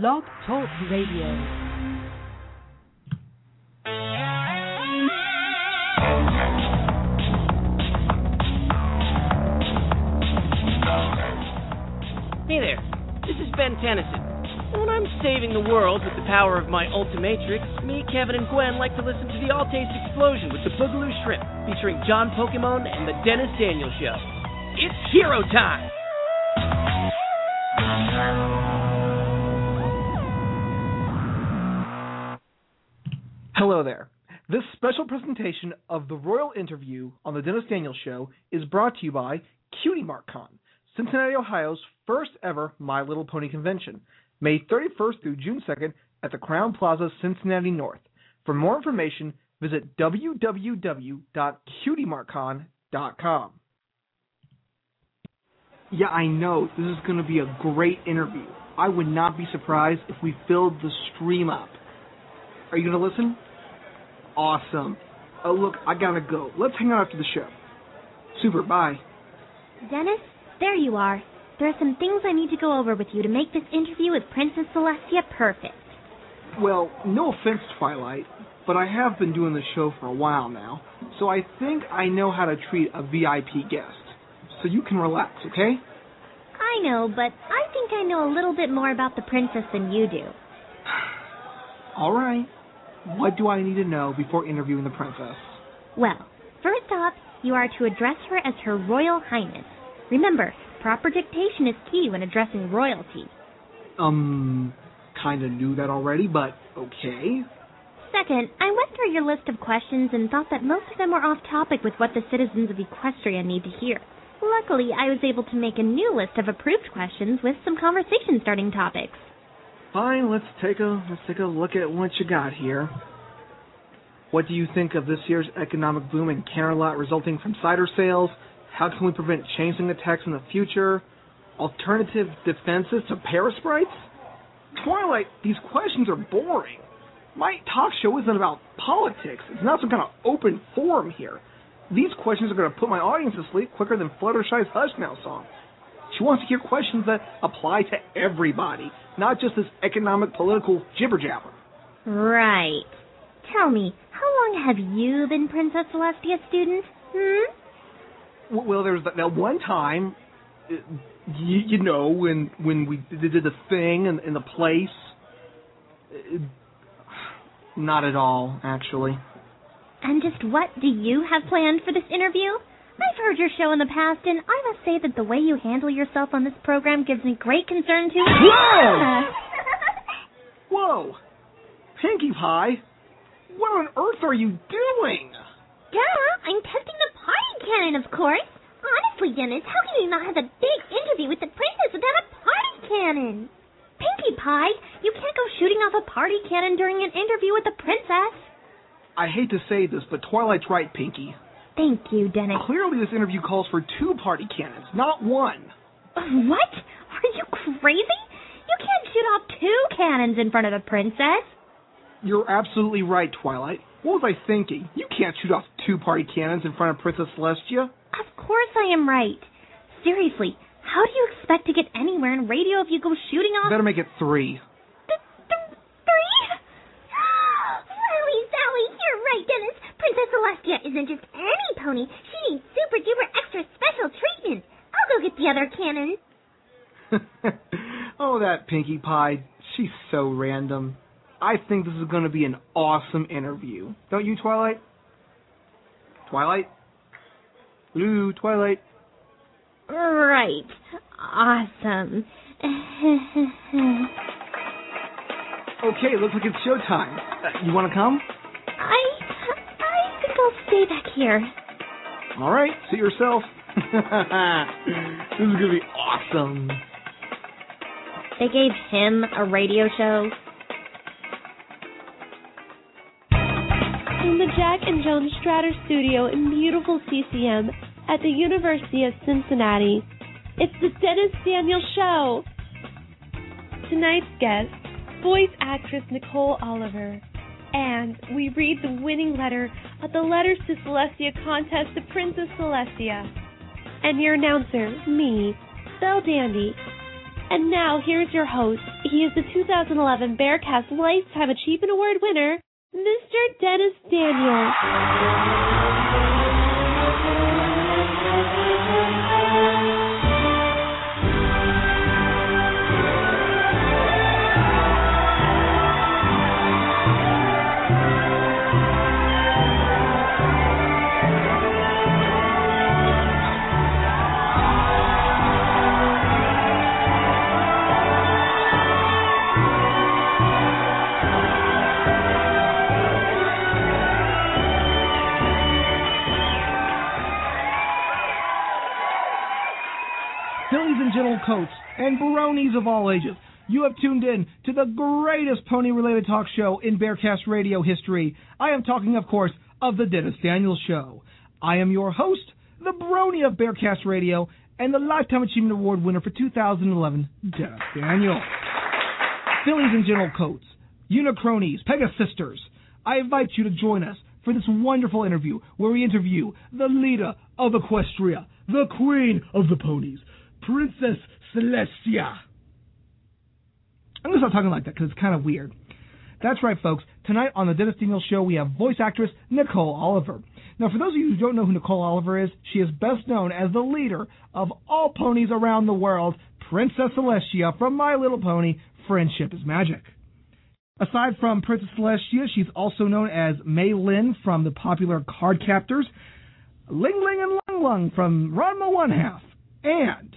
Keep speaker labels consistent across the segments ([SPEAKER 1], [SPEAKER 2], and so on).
[SPEAKER 1] Blog Talk Radio.
[SPEAKER 2] Hey there, this is Ben Tennyson. When I'm saving the world with the power of my Ultimatrix, me, Kevin, and Gwen like to listen to the All Taste Explosion with the Boogaloo Shrimp, featuring John Pokemon and the Dennis Daniel Show. It's hero time!
[SPEAKER 3] Hello there. This special presentation of the Royal Interview on the Dennis Daniels Show is brought to you by Cutie Mark Con, Cincinnati, Ohio's first ever My Little Pony convention, May 31st through June 2nd at the Crowne Plaza, Cincinnati North. For more information, visit www.cutiemarkcon.com. Yeah, I know. This is going to be a great interview. I would not be surprised if we filled the stream up. Are you going to listen? Awesome. Oh, look, I got to go. Let's hang out after the show. Super, bye.
[SPEAKER 4] Dennis, there you are. There are some things I need to go over with you to make this interview with Princess Celestia perfect.
[SPEAKER 3] Well, no offense, Twilight, but I have been doing the show for a while now, so I think I know how to treat a VIP guest. So you can relax, okay?
[SPEAKER 4] I know, but I think I know a little bit more about the princess than you do.
[SPEAKER 3] All right. What do I need to know before interviewing the princess?
[SPEAKER 4] Well, first off, you are to address her as Her Royal Highness. Remember, proper dictation is key when addressing royalty.
[SPEAKER 3] Um, kind of knew that already, but okay.
[SPEAKER 4] Second, I went through your list of questions and thought that most of them were off topic with what the citizens of Equestria need to hear. Luckily, I was able to make a new list of approved questions with some conversation starting topics.
[SPEAKER 3] Fine, let's take a let's take a look at what you got here. What do you think of this year's economic boom in Canterlot resulting from cider sales? How can we prevent changeling attacks in the future? Alternative defenses to parasprites? Twilight, these questions are boring. My talk show isn't about politics. It's not some kind of open forum here. These questions are going to put my audience to sleep quicker than Fluttershy's Hush Now song. She wants to hear questions that apply to everybody, not just this economic political jibber jabber.
[SPEAKER 4] Right. Tell me, how long have you been Princess Celestia's student? Hmm?
[SPEAKER 3] Well, there was that, that one time, uh, you, you know, when when we did the thing in, in the place. Uh, Not at all, actually.
[SPEAKER 4] And just what do you have planned for this interview? I've heard your show in the past, and I must say that the way you handle yourself on this program gives me great concern to.
[SPEAKER 3] Whoa! Whoa! Pinkie Pie, what on earth are you doing?
[SPEAKER 4] Duh, I'm testing the party cannon, of course. Honestly, Dennis, how can you not have a big interview with the princess without a party cannon? Pinkie Pie, you can't go shooting off a party cannon during an interview with the princess.
[SPEAKER 3] I hate to say this, but Twilight's right, Pinky.
[SPEAKER 4] Thank you, Dennis.
[SPEAKER 3] Clearly, this interview calls for two party cannons, not one.
[SPEAKER 4] What? Are you crazy? You can't shoot off two cannons in front of a princess.
[SPEAKER 3] You're absolutely right, Twilight. What was I thinking? You can't shoot off two party cannons in front of Princess Celestia.
[SPEAKER 4] Of course I am right. Seriously, how do you expect to get anywhere in radio if you go shooting off
[SPEAKER 3] Better make it three.
[SPEAKER 4] th- th- three? Sally, Sally, you're right, Dennis. Princess Celestia isn't just any pony. She needs super duper extra special treatment. I'll go get the other cannon.
[SPEAKER 3] oh, that Pinkie Pie. She's so random. I think this is going to be an awesome interview. Don't you, Twilight? Twilight? Blue, Twilight.
[SPEAKER 4] Right. Awesome.
[SPEAKER 3] Okay, looks like it's showtime. Uh, you want to come?
[SPEAKER 4] I I'll stay back here.
[SPEAKER 3] All right, see yourself. this is going to be awesome.
[SPEAKER 4] They gave him a radio show.
[SPEAKER 5] From the Jack and Joan Stratter Studio in beautiful CCM at the University of Cincinnati, it's the Dennis Daniel Show. Tonight's guest, voice actress Nicole Oliver. And we read the winning letter of the Letters to Celestia contest to Princess Celestia. And your announcer, me, Belle Dandy. And now here's your host. He is the 2011 Bearcast Lifetime Achievement Award winner, Mr. Dennis Daniel.
[SPEAKER 3] Bronies of all ages. You have tuned in to the greatest pony related talk show in Bearcast radio history. I am talking, of course, of the Dennis Daniels Show. I am your host, the brony of Bearcast Radio, and the Lifetime Achievement Award winner for 2011, Dennis Daniels. Fillies and gentlecolts, Unicronies, Pegasisters. I invite you to join us for this wonderful interview where we interview the leader of Equestria, the queen of the ponies, Princess Celestia. I'm going to start talking like that because it's kind of weird. That's right, folks. Tonight on the Dennis Daniels Show, we have voice actress Nicole Oliver. Now, for those of you who don't know who Nicole Oliver is, she is best known as the leader of all ponies around the world, Princess Celestia from My Little Pony, Friendship is Magic. Aside from Princess Celestia, she's also known as Meilin from the popular Cardcaptors, Ling Ling and Lung Lung from Ranma One Half, and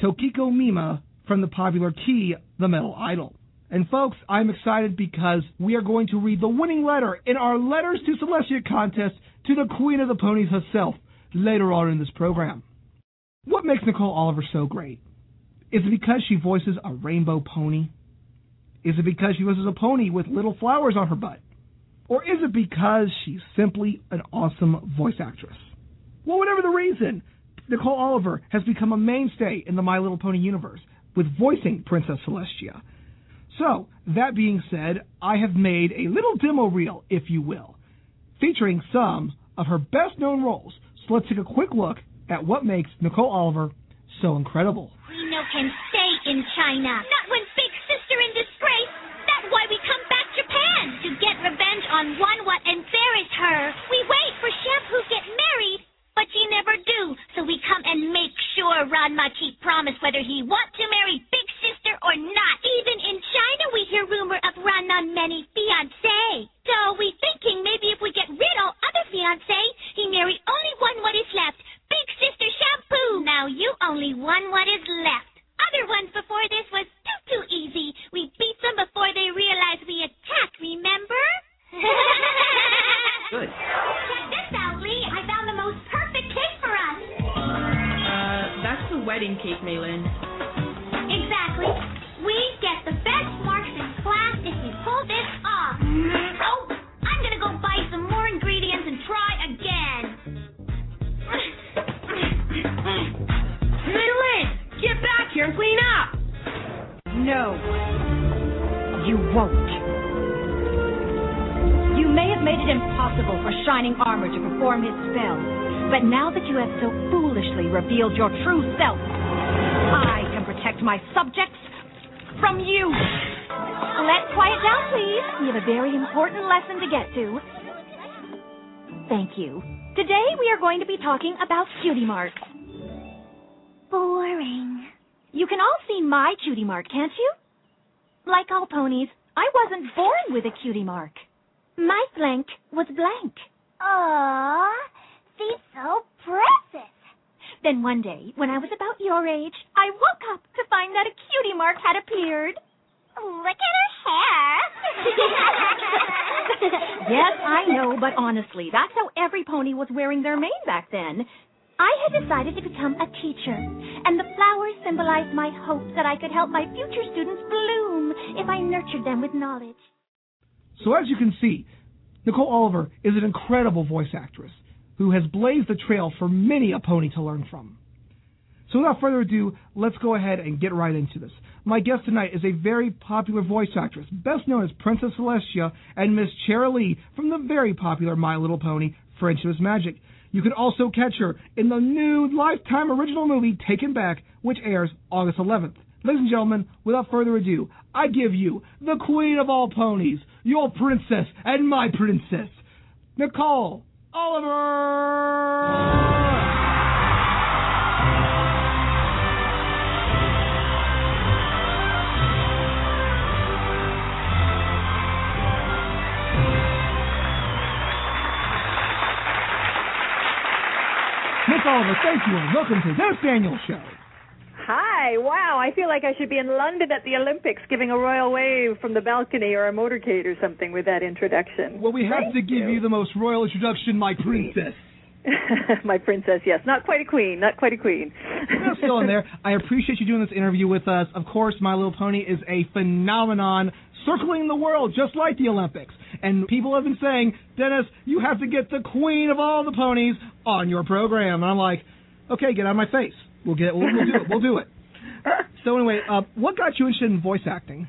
[SPEAKER 3] Tokiko Mima from the popular Key, the Metal Idol. And folks, I'm excited because we are going to read the winning letter in our Letters to Celestia contest to the Queen of the Ponies herself later on in this program. What makes Nicole Oliver so great? Is it because she voices a rainbow pony? Is it because she voices a pony with little flowers on her butt? Or is it because she's simply an awesome voice actress? Well, whatever the reason, Nicole Oliver has become a mainstay in the My Little Pony universe with voicing Princess Celestia. So, that being said, I have made a little demo reel, if you will, featuring some of her best known roles. So let's take a quick look at what makes Nicole Oliver so incredible.
[SPEAKER 4] Reno can stay in China. Not when Big Sister in disgrace. That's why we come back Japan to get revenge on one what embarrassed her. We wait for Shampoo get married, but she never do. So we come and make sure Ranma keep promise whether he want to marry Big Sister or not. Even in China, we hear rumor of Ranma many fiancé. So we thinking maybe if we marks. Boring. You can all see my cutie mark, can't you? Like all ponies, I wasn't born with a cutie mark. My blank was blank. Aww, she's so precious. Then one day, when I was about your age, I woke up to find that a cutie mark had appeared. Look at her hair.
[SPEAKER 6] Yes, I know, but honestly, that's how every pony was wearing their mane back then. I had decided to become a teacher, and the flowers symbolized my hope that I could help my future students bloom if I nurtured them with knowledge.
[SPEAKER 3] So, as you can see, Nicole Oliver is an incredible voice actress who has blazed the trail for many a pony to learn from. So, without further ado, let's go ahead and get right into this. My guest tonight is a very popular voice actress, best known as Princess Celestia and Miss Cheerilee from the very popular My Little Pony Friendship is Magic. You can also catch her in the new Lifetime original movie Taken Back, which airs August 11th. Ladies and gentlemen, without further ado, I give you the queen of all ponies, your princess and my princess, Nicole Oliver! Miss thank you and welcome to this Daniel Show.
[SPEAKER 7] Hi, wow, I feel like I should be in London at the Olympics giving a royal wave from the balcony or a motorcade or something with that introduction.
[SPEAKER 3] Well, we have
[SPEAKER 7] Thank
[SPEAKER 3] to give you. the most royal introduction, my princess.
[SPEAKER 7] My princess, yes. Not quite a queen, not quite a queen.
[SPEAKER 3] We're still in there. I appreciate you doing this interview with us. Of course, My Little Pony is a phenomenon circling the world just like the Olympics. And people have been saying, Dennis, you have to get the queen of all the ponies on your program. And I'm like, okay, get out of my face. We'll get we'll, we'll do it. We'll do it. So anyway, uh, what got you interested in voice acting?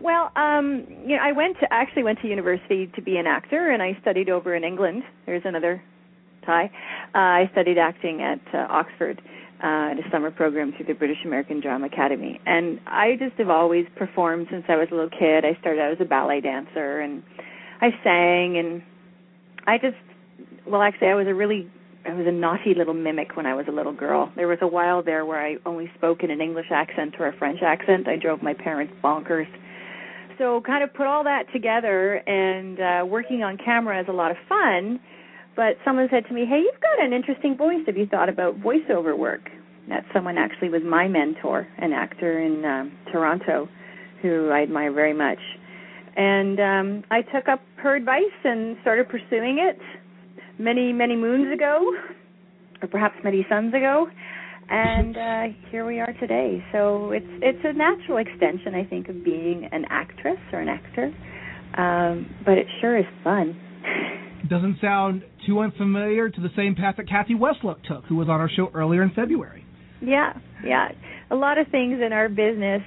[SPEAKER 7] Well, um, you know, I went to actually went to university to be an actor, and I studied over in England. There's another tie. Uh, I studied acting at uh, Oxford uh, at a summer program through the British American Drama Academy, and I just have always performed since I was a little kid. I started out as a ballet dancer, and I sang, and I just, well, actually, I was a really I was a naughty little mimic when I was a little girl. There was a while there where I only spoke in an English accent or a French accent. I drove my parents bonkers. So kind of put all that together and uh working on camera is a lot of fun, but someone said to me, "Hey, you've got an interesting voice. Have you thought about voiceover work?" That someone actually was my mentor, an actor in um, Toronto who I admire very much. And um I took up her advice and started pursuing it many many moons ago or perhaps many suns ago and uh here we are today so it's it's a natural extension i think of being an actress or an actor um but it sure is fun
[SPEAKER 3] Doesn't sound too unfamiliar to the same path that Cathy Weseluck took, who was on our show earlier in February.
[SPEAKER 7] yeah yeah a lot of things in our business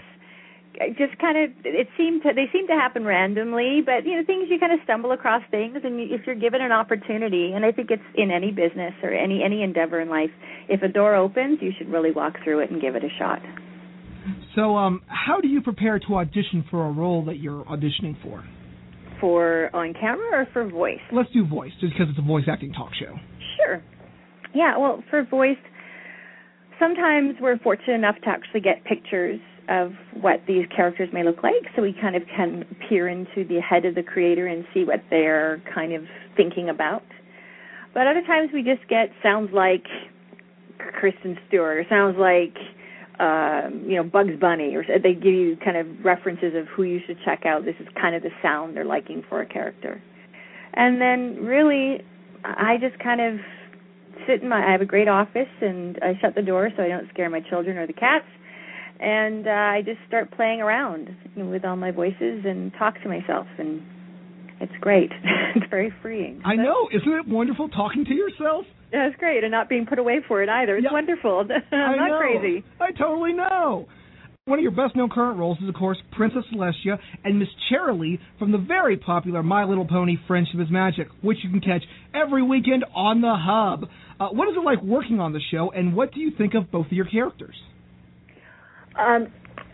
[SPEAKER 7] just kind of it seemed to they seem to happen randomly but you know things you kind of stumble across things and you, if you're given an opportunity and i think it's in any business or any any endeavor in life if a door opens you should really walk through it and give it a shot
[SPEAKER 3] So, um, how do you prepare to audition for a role that you're auditioning for?
[SPEAKER 7] For on camera or for voice
[SPEAKER 3] Let's do voice, just because it's a voice acting talk show.
[SPEAKER 7] Sure. Yeah, well, for voice, sometimes we're fortunate enough to actually get pictures of what these characters may look like, so we kind of can peer into the head of the creator and see what they're kind of thinking about. But other times we just get sounds like Kristen Stewart or sounds like um, you know Bugs Bunny, or they give you kind of references of who you should check out. This is kind of the sound they're liking for a character, and then really, I just kind of sit in my. I have a great office, and I shut the door so I don't scare my children or the cats, and uh, I just start playing around with all my voices and talk to myself, and it's great. it's very freeing.
[SPEAKER 3] I know, isn't it wonderful talking to yourself?
[SPEAKER 7] That's great, and not being put away for it either. It's wonderful. I'm
[SPEAKER 3] I
[SPEAKER 7] not
[SPEAKER 3] know.
[SPEAKER 7] crazy.
[SPEAKER 3] I totally know. One of your best known current roles is, of course, Princess Celestia and Miss Cheerilee from the very popular My Little Pony Friendship is Magic, which you can catch every weekend on the Hub. Uh, what is it like working on the show, and what do you think of both of your characters?
[SPEAKER 7] Um,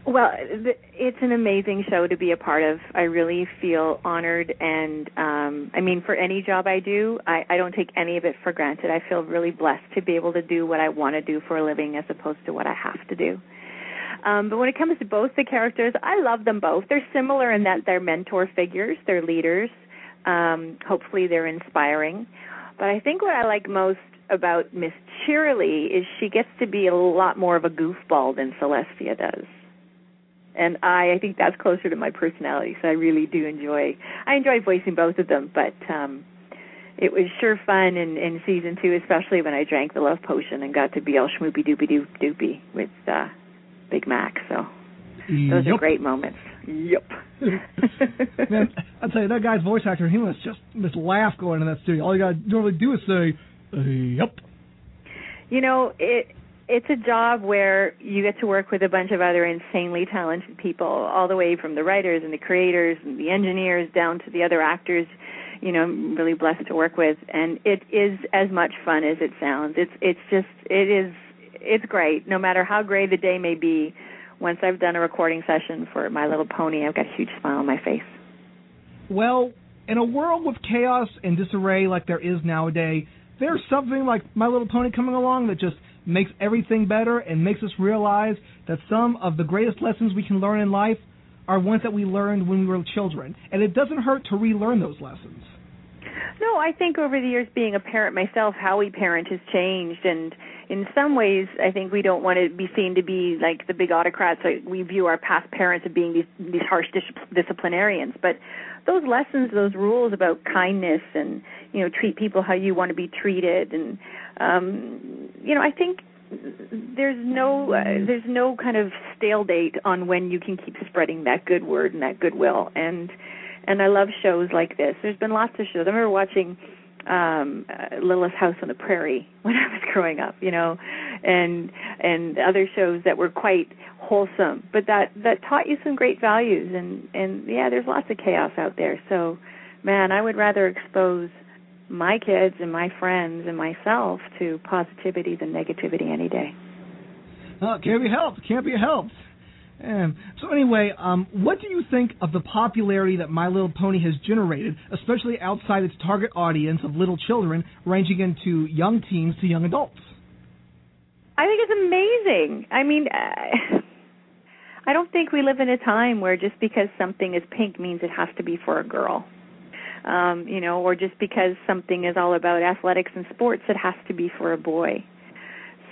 [SPEAKER 7] well, it's an amazing show to be a part of. I really feel honored, and um, I mean, for any job I do, I, I don't take any of it for granted. I feel really blessed to be able to do what I want to do for a living, as opposed to what I have to do. Um, but when it comes to both the characters, I love them both. They're similar in that they're mentor figures, they're leaders. Um, hopefully, they're inspiring. But I think what I like most about Miss Cheerilee is she gets to be a lot more of a goofball than Celestia does. And I, I think that's closer to my personality, so I really do enjoy. I enjoy voicing both of them, but um, it was sure fun in in season two, especially when I drank the love potion and got to be all schmoopy doopy doop doopy with uh, Big Mac. So those
[SPEAKER 3] Yep.
[SPEAKER 7] are great moments. Yep.
[SPEAKER 3] Man, I'll tell you that guy's voice actor. He must just just laugh going in that studio. All you gotta normally do is say, uh, "Yep."
[SPEAKER 7] you know it it's a job where you get to work with a bunch of other insanely talented people all the way from the writers and the creators and the engineers down to the other actors you know I'm really blessed to work with. And it is as much fun as it sounds. It's it's just it is it's great no matter how gray the day may be. Once I've done a recording session for My Little Pony I've got a huge smile on my face.
[SPEAKER 3] Well, in a world with chaos and disarray like there is nowadays, there's something like My Little Pony coming along that just makes everything better and makes us realize that some of the greatest lessons we can learn in life are ones that we learned when we were children. And it doesn't hurt to relearn those lessons.
[SPEAKER 7] No, I think over the years being a parent myself, how we parent has changed, and in some ways, I think we don't want to be seen to be like the big autocrats. Like we view our past parents as being these these harsh dis- disciplinarians, but those lessons, those rules about kindness and you know treat people how you want to be treated, and um, you know, I think there's no uh, there's no kind of stale date on when you can keep spreading that good word and that goodwill and and I love shows like this. There's been lots of shows. I remember watching um uh, Littlest House on the Prairie when I was growing up, you know, and and other shows that were quite wholesome, but that that taught you some great values and and yeah, there's lots of chaos out there. So, man, I would rather expose my kids and my friends and myself to positivity than negativity any day.
[SPEAKER 3] Oh, can't be helped. Can't be helped. And so anyway, um, what do you think of the popularity that My Little Pony has generated, especially outside its target audience of little children, ranging into young teens to young adults?
[SPEAKER 7] I think it's amazing. I mean, uh, I don't think we live in a time where just because something is pink means it has to be for a girl. Um, you know, or just because something is all about athletics and sports, it has to be for a boy.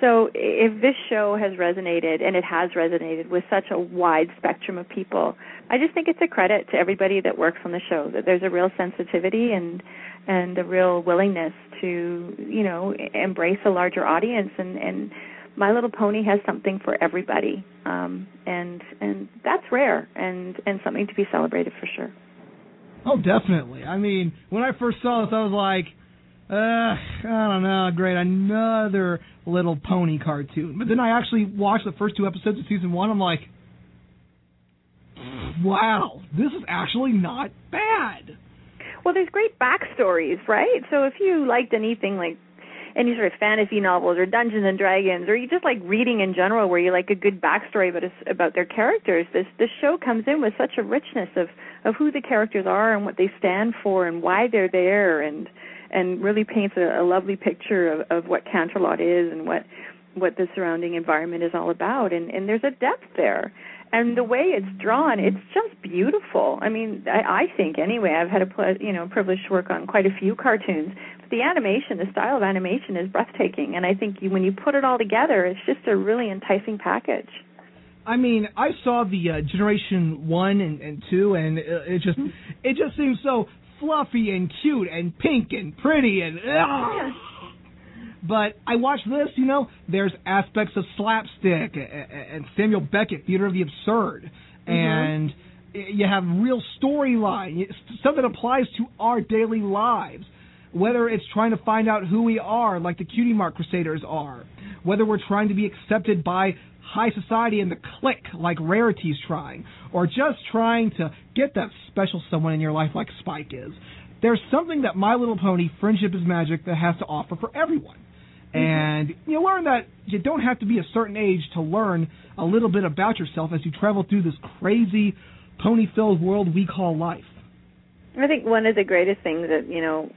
[SPEAKER 7] So if this show has resonated, and it has resonated with such a wide spectrum of people, I just think it's a credit to everybody that works on the show that there's a real sensitivity and and a real willingness to you know embrace a larger audience and and my little pony has something for everybody um and and that's rare and and something to be celebrated for sure
[SPEAKER 3] Oh, definitely. I mean, when I first saw this, I was like, uh, I don't know, great, another Little Pony cartoon. But then I actually watched the first two episodes of season one. I'm like, wow, this is actually not bad.
[SPEAKER 7] well there's great backstories right so if you liked anything like any sort of fantasy novels or Dungeons and Dragons, or you just like reading in general, where you like a good backstory about about their characters. This this show comes in with such a richness of of who the characters are and what they stand for and why they're there, and and really paints a, a lovely picture of of what Canterlot is and what what the surrounding environment is all about. And and there's a depth there. And the way it's drawn, it's just beautiful. I mean, I, I think anyway. I've had a ple- you know privilege to work on quite a few cartoons, but the animation, the style of animation is breathtaking, and I think you, when you put it all together, it's just a really enticing package.
[SPEAKER 3] I mean, I saw the uh, Generation One and, and Two, and it, it just it just seems so fluffy and cute and pink and pretty and. ugh. But I watch this, you know, there's aspects of slapstick and Samuel Beckett, theater of the absurd, mm-hmm. and you have real storyline, stuff that applies to our daily lives. Whether it's trying to find out who we are, like the Cutie Mark Crusaders are, whether we're trying to be accepted by high society and the clique, like Rarity's trying, or just trying to get that special someone in your life, like Spike is. There's something that My Little Pony Friendship is Magic that has to offer for everyone. Mm-hmm. And you learn that you don't have to be a certain age to learn a little bit about yourself as you travel through this crazy pony-filled world we call life.
[SPEAKER 7] I think one of the greatest things that you know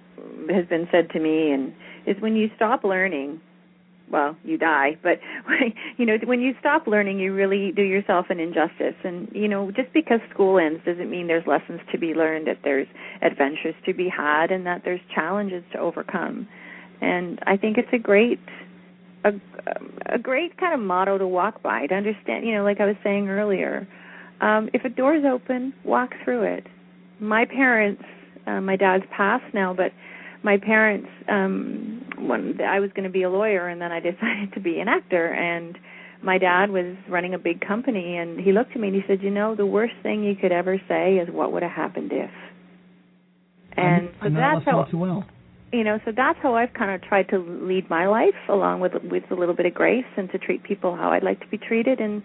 [SPEAKER 7] has been said to me, and is when you stop learning, well, you die. But you know, when you stop learning, you really do yourself an injustice. And you know, just because school ends doesn't mean there's lessons to be learned, that there's adventures to be had, and that there's challenges to overcome. And I think it's a great a, a great kind of motto to walk by to understand you know like i was saying earlier um if a door's open walk through it my parents uh, my dad's passed now but my parents um when I was going to be a lawyer and then I decided to be an actor and my dad was running a big company and he looked at me and he said, "You know, the worst thing you could ever say is what would have happened if." And so
[SPEAKER 3] that
[SPEAKER 7] that's how
[SPEAKER 3] well.
[SPEAKER 7] You know, so that's how I've kind of tried to lead my life along with with a little bit of grace and to treat people how I'd like to be treated and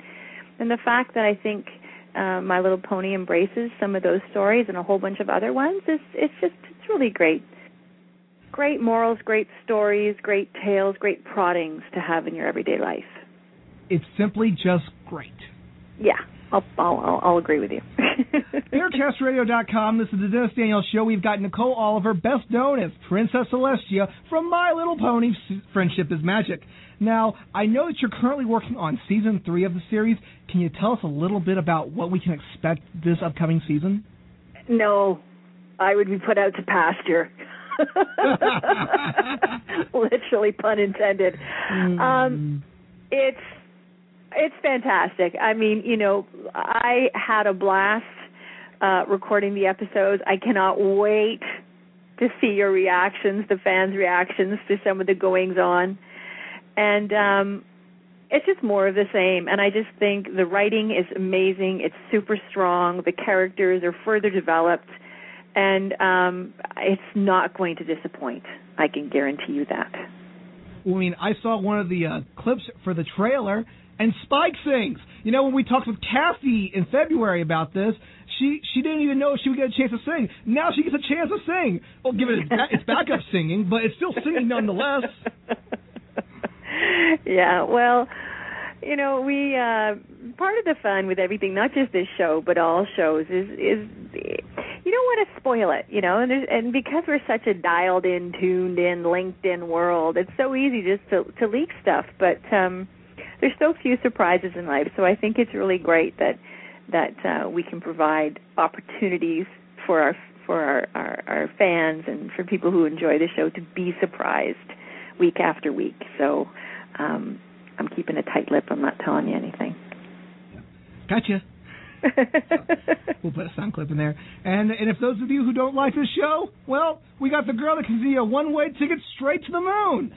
[SPEAKER 7] and the fact that I think uh, My Little Pony embraces some of those stories and a whole bunch of other ones is it's just it's really great. Great morals, great stories, great tales, great proddings to have in your everyday life.
[SPEAKER 3] It's simply just great.
[SPEAKER 7] Yeah, I'll I'll I'll, I'll agree with you.
[SPEAKER 3] BearcastRadio.com. This is the Dennis Daniels Show. We've got Nicole Oliver, best known as Princess Celestia from My Little Pony Friendship is Magic. Now, I know that you're currently working on season three of the series. Can you tell us a little bit about what we can expect this upcoming season?
[SPEAKER 7] No, I would be put out to pasture. Literally, pun intended. Um, it's it's fantastic. I mean, you know, I had a blast uh, recording the episodes. I cannot wait to see your reactions, the fans' reactions to some of the goings on, and um, it's just more of the same. And I just think the writing is amazing. It's super strong. The characters are further developed, and um, it's not going to disappoint. I can guarantee you that.
[SPEAKER 3] I mean, I saw one of the uh, clips for the trailer, and Spike sings. You know, when we talked with Cathy in February about this, she she didn't even know she would get a chance to sing. Now she gets a chance to sing. Well, give it it's backup singing, but it's still singing nonetheless.
[SPEAKER 7] yeah, well, you know, we uh part of the fun with everything, not just this show, but all shows is is you don't want to spoil it, you know, and there's, and because we're such a dialed in, tuned in, linked in world, it's so easy just to to leak stuff, but um there's so few surprises in life, so I think it's really great that that uh we can provide opportunities for our for our, our our fans and for people who enjoy the show to be surprised week after week. So um I'm keeping a tight lip. I'm not telling you anything.
[SPEAKER 3] Gotcha. we'll put a sound clip in there. And and if those of you who don't like this show, well, we got the girl that can see a one way ticket straight to the moon.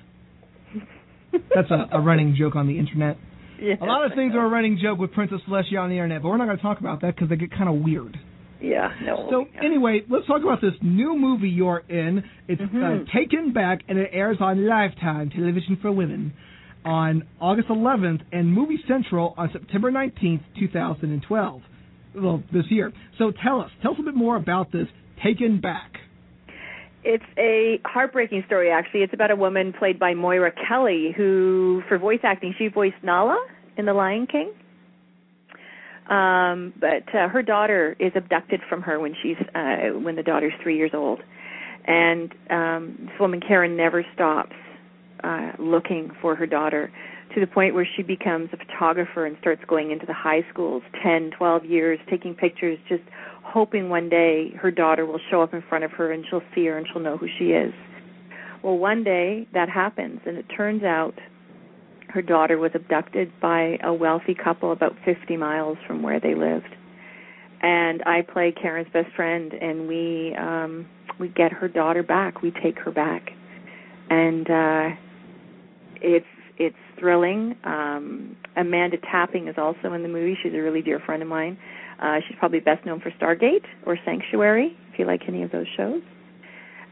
[SPEAKER 3] That's a, a running joke on the internet.
[SPEAKER 7] Yeah,
[SPEAKER 3] a lot of things are a running joke with Princess Celestia on the internet, but we're not going to talk about that because they get kind of weird.
[SPEAKER 7] Yeah, no.
[SPEAKER 3] So anyway, let's talk about this new movie you're in. It's
[SPEAKER 7] Mhm.
[SPEAKER 3] uh, Taken Back, and it airs on Lifetime Television for Women on August 11th, and Movie Central on September 19th, 2012. Well, this year. So tell us, tell us a bit more about this Taken Back.
[SPEAKER 7] It's a heartbreaking story, actually. It's about a woman played by Moira Kelly, who, for voice acting, she voiced Nala in The Lion King. Um, but uh, her daughter is abducted from her when she's uh, when the daughter's three years old, and um, this woman Karen never stops uh, looking for her daughter to the point where she becomes a photographer and starts going into the high schools, ten, twelve years, taking pictures, just hoping one day her daughter will show up in front of her and she'll see her and she'll know who she is. Well, one day that happens, and it turns out her daughter was abducted by a wealthy couple about 50 miles from where they lived. And I play Karen's best friend, and we um, we get her daughter back. We take her back, and uh, it's it's thrilling. Um, Amanda Tapping is also in the movie. She's a really dear friend of mine. Uh, she's probably best known for Stargate or Sanctuary, if you like any of those shows.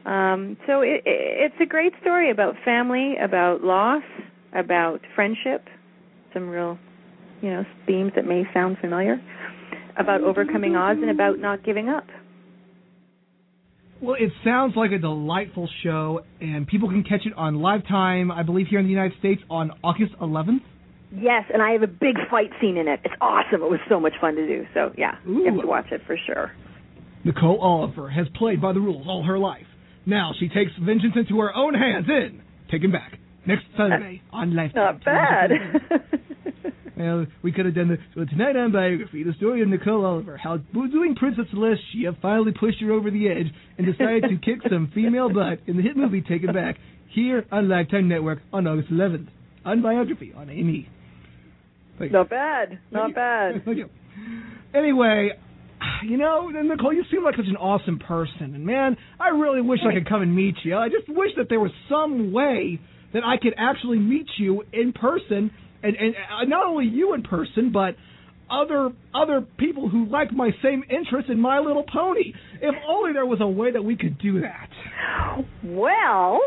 [SPEAKER 7] Um, so it, it, it's a great story about family, about loss, about friendship, some real, you know, themes that may sound familiar, about overcoming odds and about not giving up.
[SPEAKER 3] Well, it sounds like a delightful show, and people can catch it on Lifetime, I believe, here in the United States on August 11th.
[SPEAKER 7] Yes, and I have a big fight scene in it. It's awesome. It was so much fun to do. So yeah, you have to watch it for sure.
[SPEAKER 3] Nicole Oliver has played by the rules all her life. Now she takes vengeance into her own hands in Taken Back next Sunday on Lifetime.
[SPEAKER 7] Not bad.
[SPEAKER 3] Well, we could have done the so tonight on biography, the story of Nicole Oliver, how doing Princess Celestia finally pushed her over the edge and decided to kick some female butt in the hit movie Taken Back here on Lifetime Network on August 11th on biography on A&E. Thank you.
[SPEAKER 7] Not bad. Not bad.
[SPEAKER 3] Thank you. Anyway, you know, Nicole, you seem like such an awesome person, and man, I really wish I could come and meet you. I just wish that there was some way that I could actually meet you in person, and and uh, not only you in person, but other other people who like my same interests in My Little Pony. If only there was a way that we could do that.
[SPEAKER 7] Well,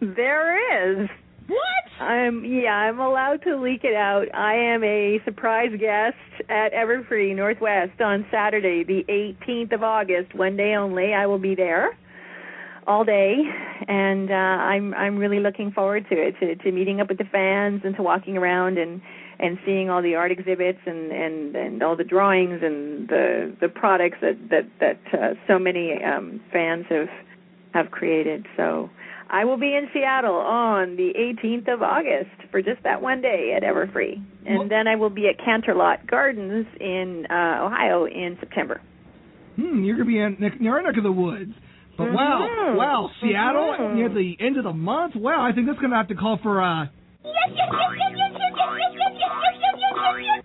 [SPEAKER 7] there is.
[SPEAKER 3] What?
[SPEAKER 7] I'm yeah, I'm allowed to leak it out. I am a surprise guest at Everfree Northwest on Saturday, the 18th of August, one day only. I will be there all day, and uh, I'm I'm really looking forward to it, to to meeting up with the fans and to walking around and and seeing all the art exhibits and and and all the drawings and the the products that that that uh, so many um, fans have have created. So I will be in Seattle on the 18th of August for just that one day at Everfree, and
[SPEAKER 3] Well-
[SPEAKER 7] then I will be at Canterlot Gardens in uh, Ohio in September.
[SPEAKER 3] Hmm, you're gonna be in neck- near our neck of the woods. But wow,
[SPEAKER 7] Mhm.
[SPEAKER 3] wow, Seattle
[SPEAKER 7] Mhm.
[SPEAKER 3] near the end of the month. Wow, I think that's gonna have to call for uh.
[SPEAKER 4] Yes, yes, yes, yes, yes, yes, yes, yes, yes, yes, yes, yes, yes, yes.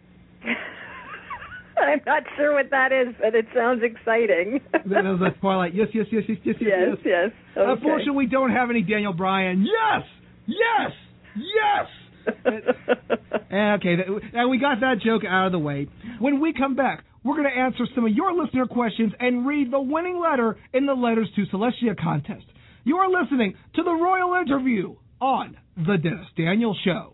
[SPEAKER 7] I'm not sure what that is, but it sounds exciting.
[SPEAKER 3] That was that Twilight. Yes, yes, yes, yes, yes, yes.
[SPEAKER 7] yes, yes. Okay.
[SPEAKER 3] Unfortunately, we don't have any Daniel Bryan. Yes, yes, yes. Eh, okay, th- now we got that joke out of the way. When we come back, we're going to answer some of your listener questions and read the winning letter in the Letters to Celestia contest. You are listening to the Royal Interview on The Dennis Daniel Show.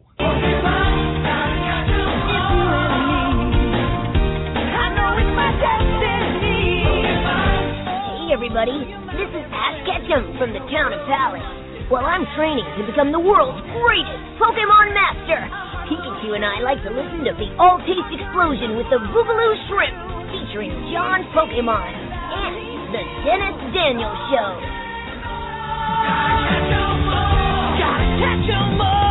[SPEAKER 8] Everybody, this is Ash Ketchum from the town of Pallet. Well, I'm training to become the world's greatest Pokemon master. Pikachu and I like to listen to the All Taste Explosion with the Boogaloo Shrimp, featuring John Pokemon and the Dennis Daniel Show. Gotta catch 'em all! Pokemon!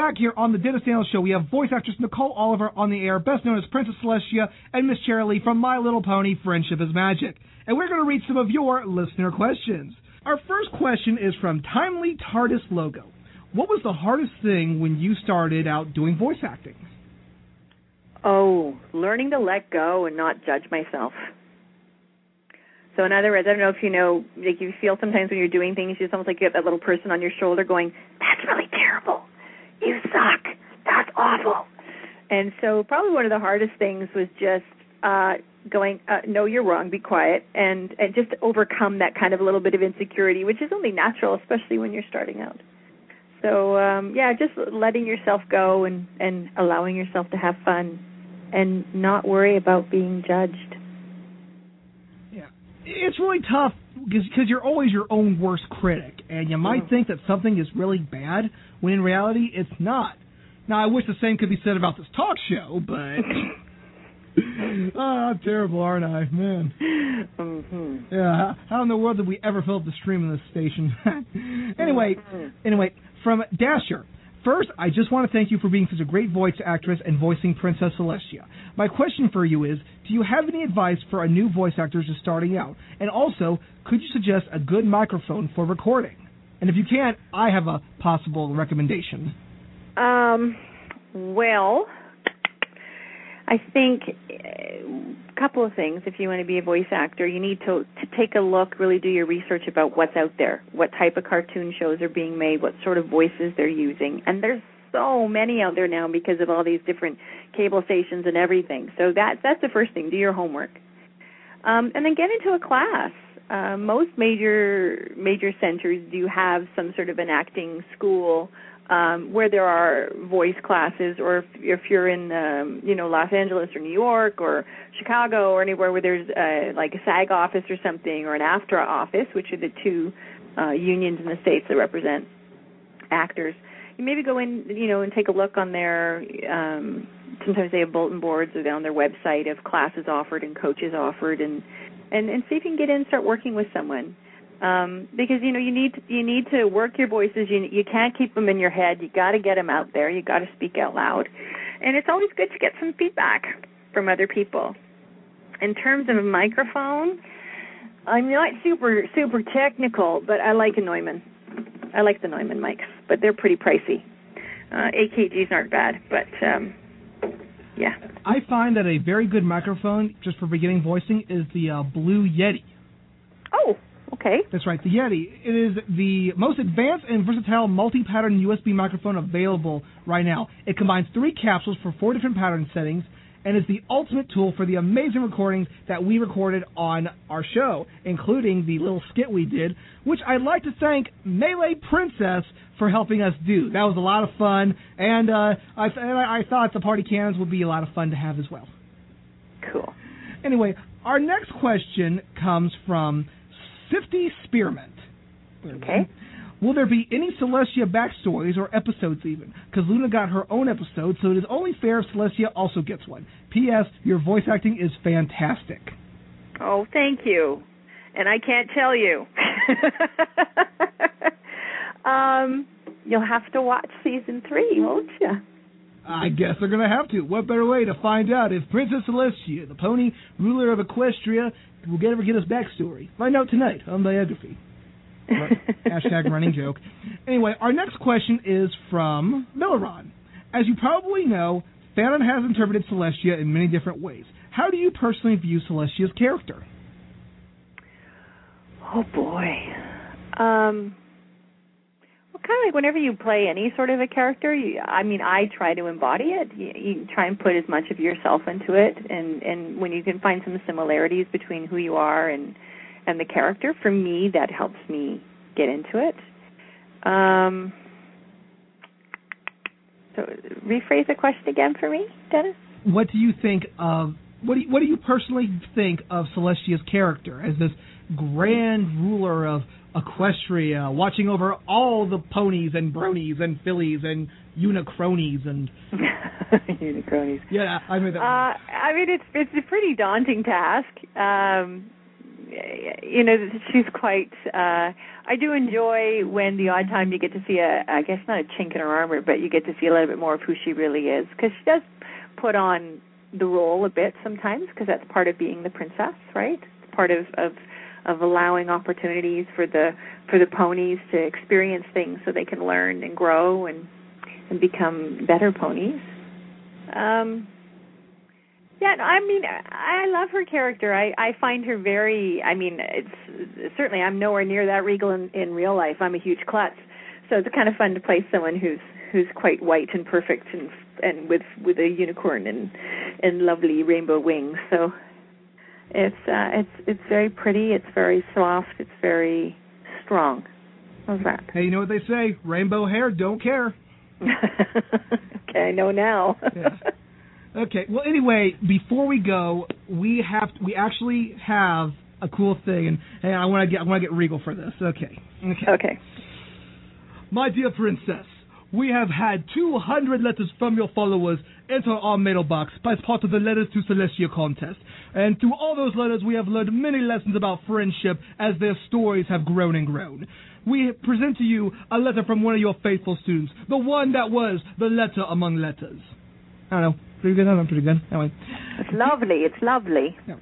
[SPEAKER 3] Back here on the Dennis Daniel Show. We have voice actress Nicole Oliver on the air, best known as Princess Celestia, and Miss Lee from My Little Pony Friendship is Magic. And we're going to read some of your listener questions. Our first question is from Timely TARDIS Logo. What was the hardest thing when you started out doing voice acting?
[SPEAKER 7] Oh, learning to let go and not judge myself. So in other words, I don't know if you know, like you feel sometimes when you're doing things, it's almost like you have that little person on your shoulder going, "That's really terrible. You suck. That's awful." And so probably one of the hardest things was just uh going, uh, "No, you're wrong. Be quiet," and and just overcome that kind of a little bit of insecurity, which is only natural, especially when you're starting out. So um yeah, just letting yourself go and and allowing yourself to have fun and not worry about being judged.
[SPEAKER 3] It's really tough because you're always your own worst critic, and you might mm. think that something is really bad when in reality it's not. Now, I wish the same could be said about this talk show, but oh, I'm terrible, aren't I, man?
[SPEAKER 7] Mm-hmm.
[SPEAKER 3] Yeah, how, how in the world did we ever fill up the stream in this station? anyway, mm-hmm. anyway, from Dasher. First, I just want to thank you for being such a great voice actress and voicing Princess Celestia. My question for you is, do you have any advice for a new voice actor just starting out? And also, could you suggest a good microphone for recording? And if you can't, I have a possible recommendation.
[SPEAKER 7] Um, well, I think a couple of things. If you want to be a voice actor, you need to to take a look, really do your research about what's out there, what type of cartoon shows are being made, what sort of voices they're using, and there's so many out there now because of all these different cable stations and everything. So that that's the first thing. Do your homework, um, and then get into a class. Uh, most major major centers do have some sort of an acting school um, where there are voice classes, or if, if you're in, um, you know, Los Angeles or New York or Chicago or anywhere where there's uh, like a SAG office or something, or an AFTRA office, which are the two uh, unions in the states that represent actors. You maybe go in, you know, and take a look on their. Um, sometimes they have bulletin boards or on their website of classes offered and coaches offered, and and and see if you can get in and start working with someone um, because you know you need to, you need to work your voices. You you can't keep them in your head. You got to get them out there. You got to speak out loud, and it's always good to get some feedback from other people. In terms of a microphone, I'm not super super technical, but I like a Neumann. I like the Neumann mics, but they're pretty pricey. Uh, AKGs aren't bad, but um, yeah.
[SPEAKER 3] I find that a very good microphone, just for beginning voicing, is the uh, Blue Yeti.
[SPEAKER 7] Oh, okay.
[SPEAKER 3] That's right, the Yeti. It is the most advanced and versatile multi-pattern USB microphone available right now. It combines three capsules for four different pattern settings and is the ultimate tool for the amazing recordings that we recorded on our show, including the little skit we did, which I'd like to thank Melee Princess for helping us do. That was a lot of fun, and uh, I, and I thought the party cannons would be a lot of fun to have as well.
[SPEAKER 7] Cool.
[SPEAKER 3] Anyway, our next question comes from Sifty Spearmint.
[SPEAKER 7] Okay.
[SPEAKER 3] Will there be any Celestia backstories or episodes even? Because Luna got her own episode, so it is only fair if Celestia also gets one. P.S. Your voice acting is fantastic.
[SPEAKER 7] Oh, thank you. And I can't tell you. um, you'll have to watch season three, won't you?
[SPEAKER 3] I guess they're going to have to. What better way to find out if Princess Celestia, the pony ruler of Equestria, will ever get us backstory? Find out tonight on Biography. Hashtag running joke. Anyway, our next question is from Milleron. As you probably know, Fanon has interpreted Celestia in many different ways. How do you personally view Celestia's character?
[SPEAKER 7] Oh boy. Um kind of like whenever you play any sort of a character, you, I mean, I try to embody it. You, you try and put as much of yourself into it, and and when you can find some similarities between who you are and and the character, for me, that helps me get into it. Um, so, rephrase the question again for me, Dennis.
[SPEAKER 3] What do you think of what do you, what do you personally think of Celestia's character as this grand ruler of Equestria, watching over all the ponies and bronies and fillies and unicronies and
[SPEAKER 7] unicronies?
[SPEAKER 3] Yeah, I mean that.
[SPEAKER 7] Uh, I mean, it's it's a pretty daunting task. Um, you know she's quite uh I do enjoy when the odd time you get to see a I guess not a chink in her armor but you get to see a little bit more of who she really is because she does put on the role a bit sometimes because that's part of being the princess right it's part of of of allowing opportunities for the for the ponies to experience things so they can learn and grow and and become better ponies um yeah, I mean, I love her character. I I find her very. I mean, it's certainly I'm nowhere near that regal in in real life. I'm a huge klutz, so it's kind of fun to play someone who's who's quite white and perfect and and with with a unicorn and and lovely rainbow wings. So it's uh it's it's very pretty. It's very soft. It's very strong. How's that?
[SPEAKER 3] Hey, you know what they say? Rainbow hair don't care.
[SPEAKER 7] okay, I know now.
[SPEAKER 3] yeah. Okay. Well, anyway, before we go, we have we actually have a cool thing, and, and I want to get I want to get regal for this. Okay.
[SPEAKER 7] Okay. Okay.
[SPEAKER 3] My dear princess, we have had 200 letters from your followers enter our mailbox as part of the Letters to Celestia contest. And through all those letters, we have learned many lessons about friendship as their stories have grown and grown. We present to you a letter from one of your faithful students, the one that was the letter among letters. I don't know. Pretty good. I'm pretty good. Anyway.
[SPEAKER 7] It's lovely. It's lovely.
[SPEAKER 3] Yeah.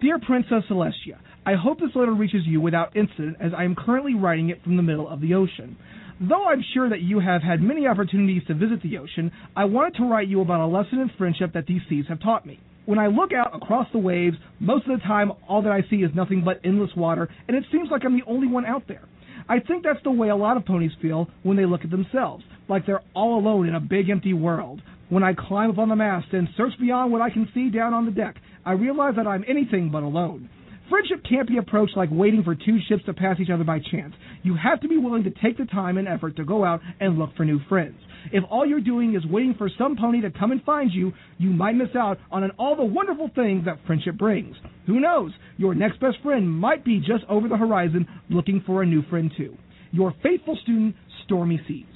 [SPEAKER 3] Dear Princess Celestia, I hope this letter reaches you without incident as I am currently writing it from the middle of the ocean. Though I'm sure that you have had many opportunities to visit the ocean, I wanted to write you about a lesson in friendship that these seas have taught me. When I look out across the waves, most of the time all that I see is nothing but endless water, and it seems like I'm the only one out there. I think that's the way a lot of ponies feel when they look at themselves, like they're all alone in a big empty world. When I climb up on the mast and search beyond what I can see down on the deck, I realize that I'm anything but alone. Friendship can't be approached like waiting for two ships to pass each other by chance. You have to be willing to take the time and effort to go out and look for new friends. If all you're doing is waiting for some pony to come and find you, you might miss out on all the wonderful things that friendship brings. Who knows? Your next best friend might be just over the horizon looking for a new friend too. Your faithful student, Stormy Seas.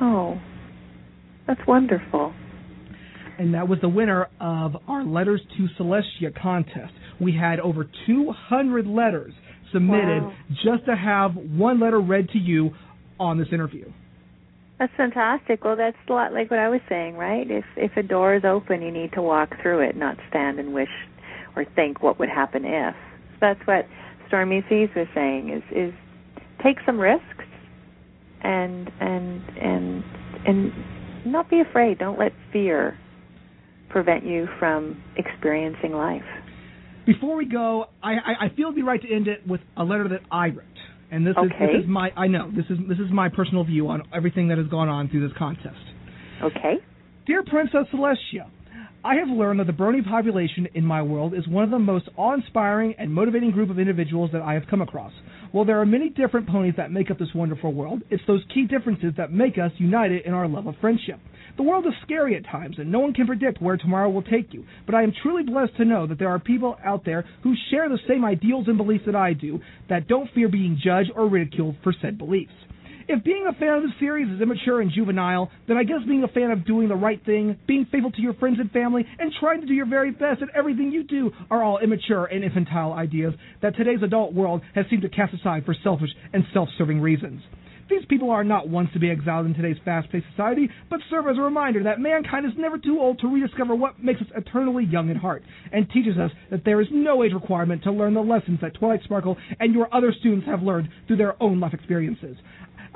[SPEAKER 7] Oh, that's wonderful.
[SPEAKER 3] And that was the winner of our Letters to Celestia contest. We had over 200 letters submitted
[SPEAKER 7] wow.
[SPEAKER 3] just to have one letter read to you on this interview.
[SPEAKER 7] That's fantastic. Well, that's a lot like what I was saying, right? If if a door is open, you need to walk through it, not stand and wish or think what would happen if. that's what Stormy Seas was saying is is take some risks and and and and not be afraid. Don't let fear prevent you from experiencing life.
[SPEAKER 3] Before we go, I, I, I feel it'd be right to end it with a letter that I wrote. And this is this is my I know this is this is my personal view on everything that has gone on through this contest.
[SPEAKER 7] Okay.
[SPEAKER 3] Dear Princess Celestia, I have learned that the brony population in my world is one of the most awe-inspiring and motivating group of individuals that I have come across. While there are many different ponies that make up this wonderful world, it's those key differences that make us united in our love of friendship. The world is scary at times, and no one can predict where tomorrow will take you. But I am truly blessed to know that there are people out there who share the same ideals and beliefs that I do, that don't fear being judged or ridiculed for said beliefs. If being a fan of the series is immature and juvenile, then I guess being a fan of doing the right thing, being faithful to your friends and family, and trying to do your very best at everything you do are all immature and infantile ideas that today's adult world has seemed to cast aside for selfish and self-serving reasons. These people are not ones to be exiled in today's fast-paced society, but serve as a reminder that mankind is never too old to rediscover what makes us eternally young at heart, and teaches us that there is no age requirement to learn the lessons that Twilight Sparkle and your other students have learned through their own life experiences.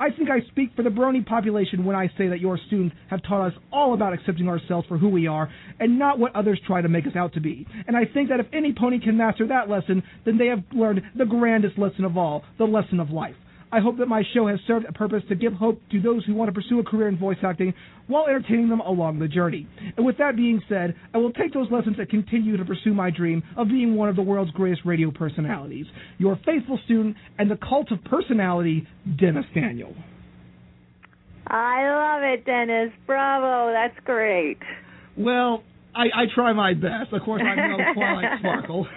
[SPEAKER 3] I think I speak for the brony population when I say that your students have taught us all about accepting ourselves for who we are and not what others try to make us out to be. And I think that if any pony can master that lesson, then they have learned the grandest lesson of all, the lesson of life. I hope that my show has served a purpose to give hope to those who want to pursue a career in voice acting while entertaining them along the journey. And with that being said, I will take those lessons and continue to pursue my dream of being one of the world's greatest radio personalities. Your faithful student and the cult of personality, Dennis Daniel.
[SPEAKER 7] I love it, Dennis. Bravo. That's great.
[SPEAKER 3] Well, I, I try my best. Of course, I'm no Twilight Sparkle.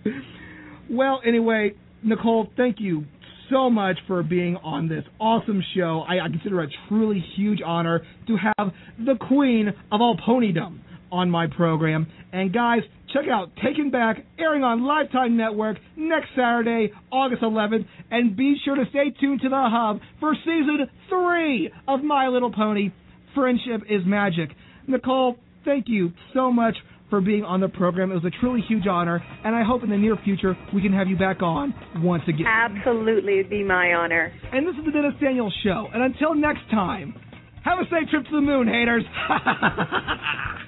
[SPEAKER 3] well, anyway, Nicole, thank you so much for being on this awesome show. I, I consider it a truly huge honor to have the queen of all ponydom on my program. And guys, check out Taken Back, airing on Lifetime Network next Saturday, August 11th. And be sure to stay tuned to the Hub for season three of My Little Pony. Friendship is magic. Nicole, thank you so much for being on the program. It was a truly huge honor, and I hope in the near future we can have you back on once again.
[SPEAKER 7] Absolutely. It'd be my honor.
[SPEAKER 3] And this is the Dennis Daniels Show. And until next time, have a safe trip to the moon, haters.